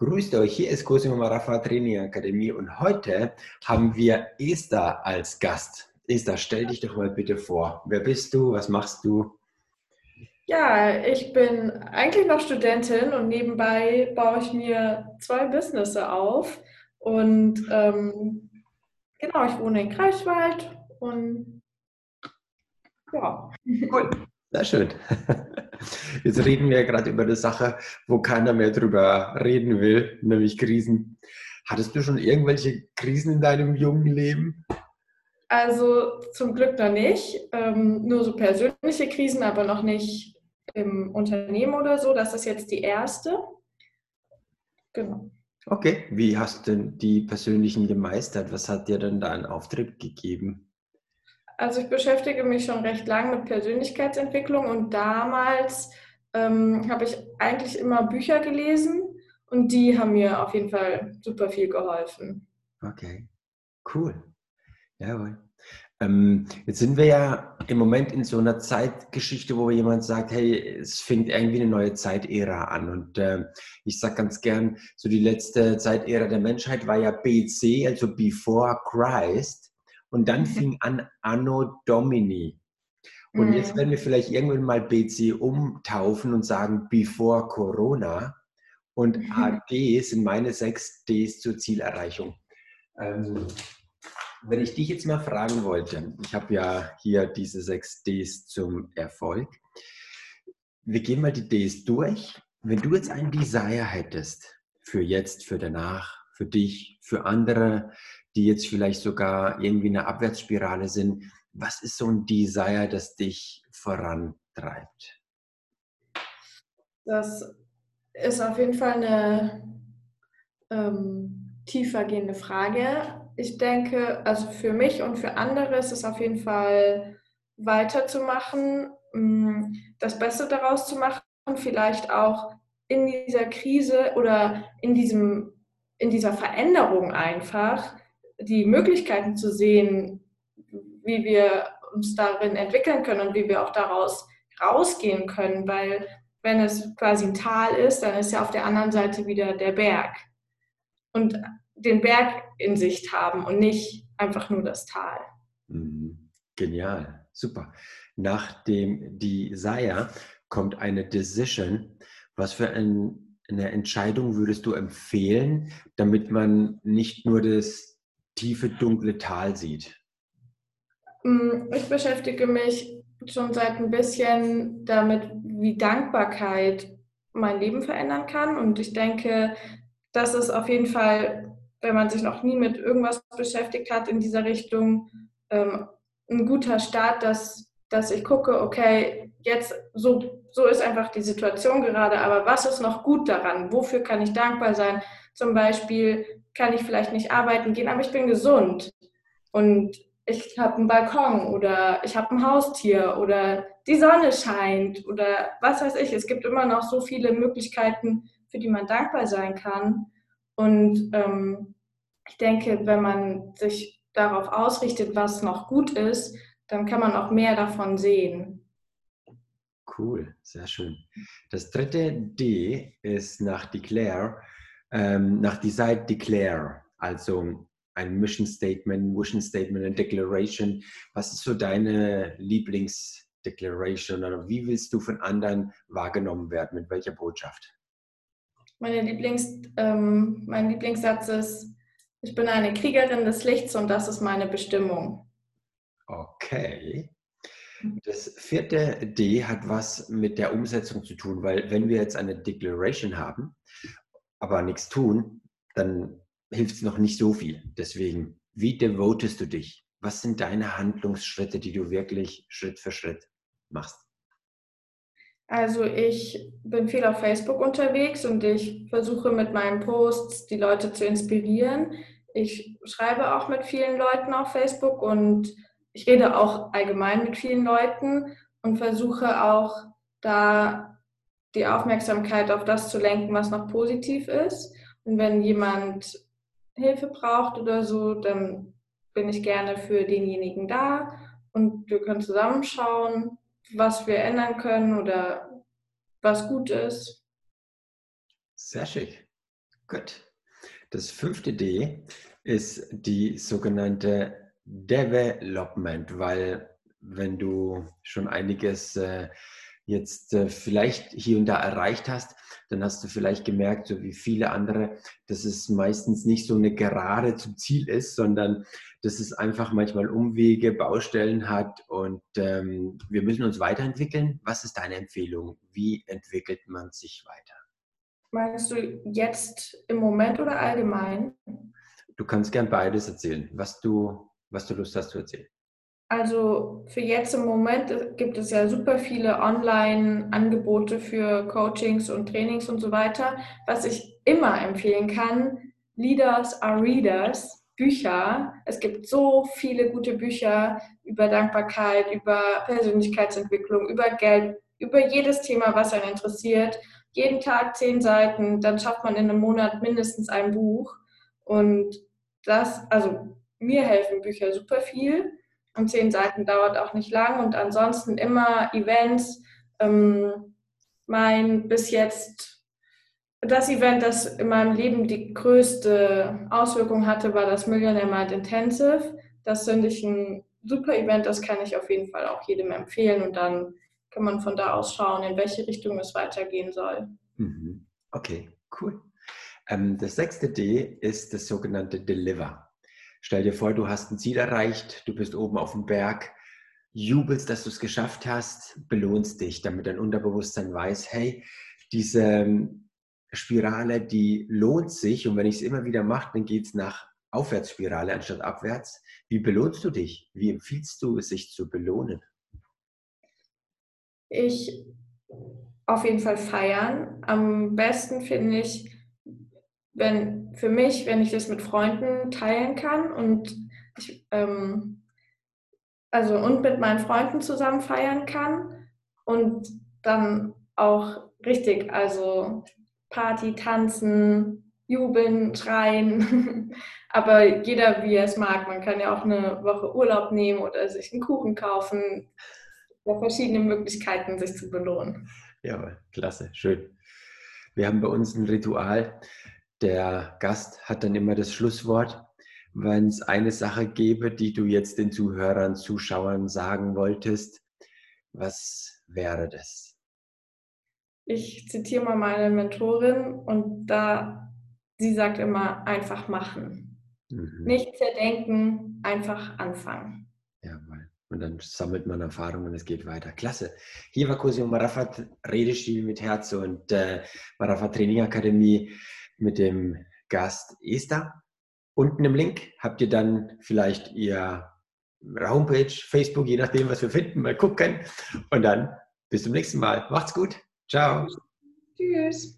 Grüßt euch, hier ist Cosimo Marafa Training Akademie und heute haben wir Esther als Gast. Esther, stell dich doch mal bitte vor. Wer bist du? Was machst du? Ja, ich bin eigentlich noch Studentin und nebenbei baue ich mir zwei Businesses auf. Und ähm, genau, ich wohne in Greifswald und ja. Cool, sehr schön. Jetzt reden wir ja gerade über eine Sache, wo keiner mehr drüber reden will, nämlich Krisen. Hattest du schon irgendwelche Krisen in deinem jungen Leben? Also zum Glück noch nicht. Ähm, nur so persönliche Krisen, aber noch nicht im Unternehmen oder so. Das ist jetzt die erste. Genau. Okay, wie hast du denn die persönlichen gemeistert? Was hat dir denn da einen Auftritt gegeben? Also ich beschäftige mich schon recht lang mit Persönlichkeitsentwicklung und damals ähm, habe ich eigentlich immer Bücher gelesen und die haben mir auf jeden Fall super viel geholfen. Okay, cool. Jawohl. Ähm, jetzt sind wir ja im Moment in so einer Zeitgeschichte, wo jemand sagt, hey, es fängt irgendwie eine neue Zeitära an. Und äh, ich sage ganz gern, so die letzte Zeitära der Menschheit war ja BC, also Before Christ. Und dann mhm. fing an Anno Domini. Und mhm. jetzt werden wir vielleicht irgendwann mal BC umtaufen und sagen Before Corona. Und mhm. AD sind meine sechs Ds zur Zielerreichung. Ähm, wenn ich dich jetzt mal fragen wollte, ich habe ja hier diese sechs Ds zum Erfolg. Wir gehen mal die Ds durch. Wenn du jetzt ein Desire hättest für jetzt, für danach, für dich, für andere, die jetzt vielleicht sogar irgendwie in einer Abwärtsspirale sind. Was ist so ein Desire, das dich vorantreibt? Das ist auf jeden Fall eine ähm, tiefer gehende Frage. Ich denke, also für mich und für andere ist es auf jeden Fall weiterzumachen, mm, das Beste daraus zu machen, vielleicht auch in dieser Krise oder in, diesem, in dieser Veränderung einfach die Möglichkeiten zu sehen, wie wir uns darin entwickeln können und wie wir auch daraus rausgehen können, weil wenn es quasi ein Tal ist, dann ist ja auf der anderen Seite wieder der Berg. Und den Berg in Sicht haben und nicht einfach nur das Tal. Mhm. Genial, super. Nach dem Desire kommt eine Decision. Was für ein, eine Entscheidung würdest du empfehlen, damit man nicht nur das tiefe, dunkle Tal sieht? Mm, ich beschäftige mich schon seit ein bisschen damit, wie Dankbarkeit mein Leben verändern kann. Und ich denke, das ist auf jeden Fall, wenn man sich noch nie mit irgendwas beschäftigt hat in dieser Richtung, ähm, ein guter Start, dass, dass ich gucke, okay, jetzt so, so ist einfach die Situation gerade, aber was ist noch gut daran? Wofür kann ich dankbar sein? Zum Beispiel kann ich vielleicht nicht arbeiten gehen, aber ich bin gesund und ich habe einen Balkon oder ich habe ein Haustier oder die Sonne scheint oder was weiß ich. Es gibt immer noch so viele Möglichkeiten, für die man dankbar sein kann. Und ähm, ich denke, wenn man sich darauf ausrichtet, was noch gut ist, dann kann man auch mehr davon sehen. Cool, sehr schön. Das dritte D ist nach Declare ähm, nach Desire Declare, also ein Mission Statement, Vision Statement, eine Declaration. Was ist so deine Lieblingsdeclaration oder wie willst du von anderen wahrgenommen werden? Mit welcher Botschaft? Meine Lieblings, ähm, mein Lieblingssatz ist, ich bin eine Kriegerin des Lichts und das ist meine Bestimmung. Okay. Das vierte D hat was mit der Umsetzung zu tun, weil wenn wir jetzt eine Declaration haben aber nichts tun, dann hilft es noch nicht so viel. Deswegen, wie devotest du dich? Was sind deine Handlungsschritte, die du wirklich Schritt für Schritt machst? Also ich bin viel auf Facebook unterwegs und ich versuche mit meinen Posts die Leute zu inspirieren. Ich schreibe auch mit vielen Leuten auf Facebook und ich rede auch allgemein mit vielen Leuten und versuche auch da die Aufmerksamkeit auf das zu lenken, was noch positiv ist. Und wenn jemand Hilfe braucht oder so, dann bin ich gerne für denjenigen da und wir können zusammenschauen, was wir ändern können oder was gut ist. Sehr schick. Gut. Das fünfte D ist die sogenannte Development, weil wenn du schon einiges äh, jetzt äh, vielleicht hier und da erreicht hast, dann hast du vielleicht gemerkt, so wie viele andere, dass es meistens nicht so eine Gerade zum Ziel ist, sondern dass es einfach manchmal Umwege, Baustellen hat und ähm, wir müssen uns weiterentwickeln. Was ist deine Empfehlung? Wie entwickelt man sich weiter? Meinst du jetzt im Moment oder allgemein? Du kannst gern beides erzählen, was du, was du Lust hast zu erzählen. Also für jetzt im Moment gibt es ja super viele Online-Angebote für Coachings und Trainings und so weiter. Was ich immer empfehlen kann, Leaders are Readers, Bücher. Es gibt so viele gute Bücher über Dankbarkeit, über Persönlichkeitsentwicklung, über Geld, über jedes Thema, was einen interessiert. Jeden Tag zehn Seiten, dann schafft man in einem Monat mindestens ein Buch. Und das, also mir helfen Bücher super viel und zehn Seiten dauert auch nicht lang und ansonsten immer Events. Ähm, mein bis jetzt das Event, das in meinem Leben die größte Auswirkung hatte, war das Millionaire Mind Intensive. Das finde ich ein super Event, das kann ich auf jeden Fall auch jedem empfehlen und dann kann man von da aus schauen, in welche Richtung es weitergehen soll. Mhm. Okay, cool. Ähm, das sechste D ist das sogenannte Deliver. Stell dir vor, du hast ein Ziel erreicht, du bist oben auf dem Berg, jubelst, dass du es geschafft hast, belohnst dich, damit dein Unterbewusstsein weiß, hey, diese ähm, Spirale, die lohnt sich und wenn ich es immer wieder mache, dann geht es nach Aufwärtsspirale anstatt abwärts. Wie belohnst du dich? Wie empfiehlst du es, sich zu belohnen? Ich auf jeden Fall feiern. Am besten finde ich, wenn für mich, wenn ich das mit Freunden teilen kann und ich, ähm, also und mit meinen Freunden zusammen feiern kann und dann auch richtig, also Party, tanzen, jubeln, schreien, aber jeder wie er es mag. Man kann ja auch eine Woche Urlaub nehmen oder sich einen Kuchen kaufen. Ja, verschiedene Möglichkeiten, sich zu belohnen. Ja, klasse, schön. Wir haben bei uns ein Ritual, der Gast hat dann immer das Schlusswort. Wenn es eine Sache gäbe, die du jetzt den Zuhörern, Zuschauern sagen wolltest, was wäre das? Ich zitiere mal meine Mentorin und da sie sagt immer einfach machen. Mhm. Nicht zerdenken, einfach anfangen. Jawohl. Und dann sammelt man Erfahrungen und es geht weiter. Klasse. Hier war und Marafat Redestil mit Herz und äh, Marafat Training Akademie mit dem Gast Esther. Unten im Link habt ihr dann vielleicht ihr Homepage, Facebook, je nachdem, was wir finden, mal gucken. Und dann bis zum nächsten Mal. Macht's gut. Ciao. Tschüss.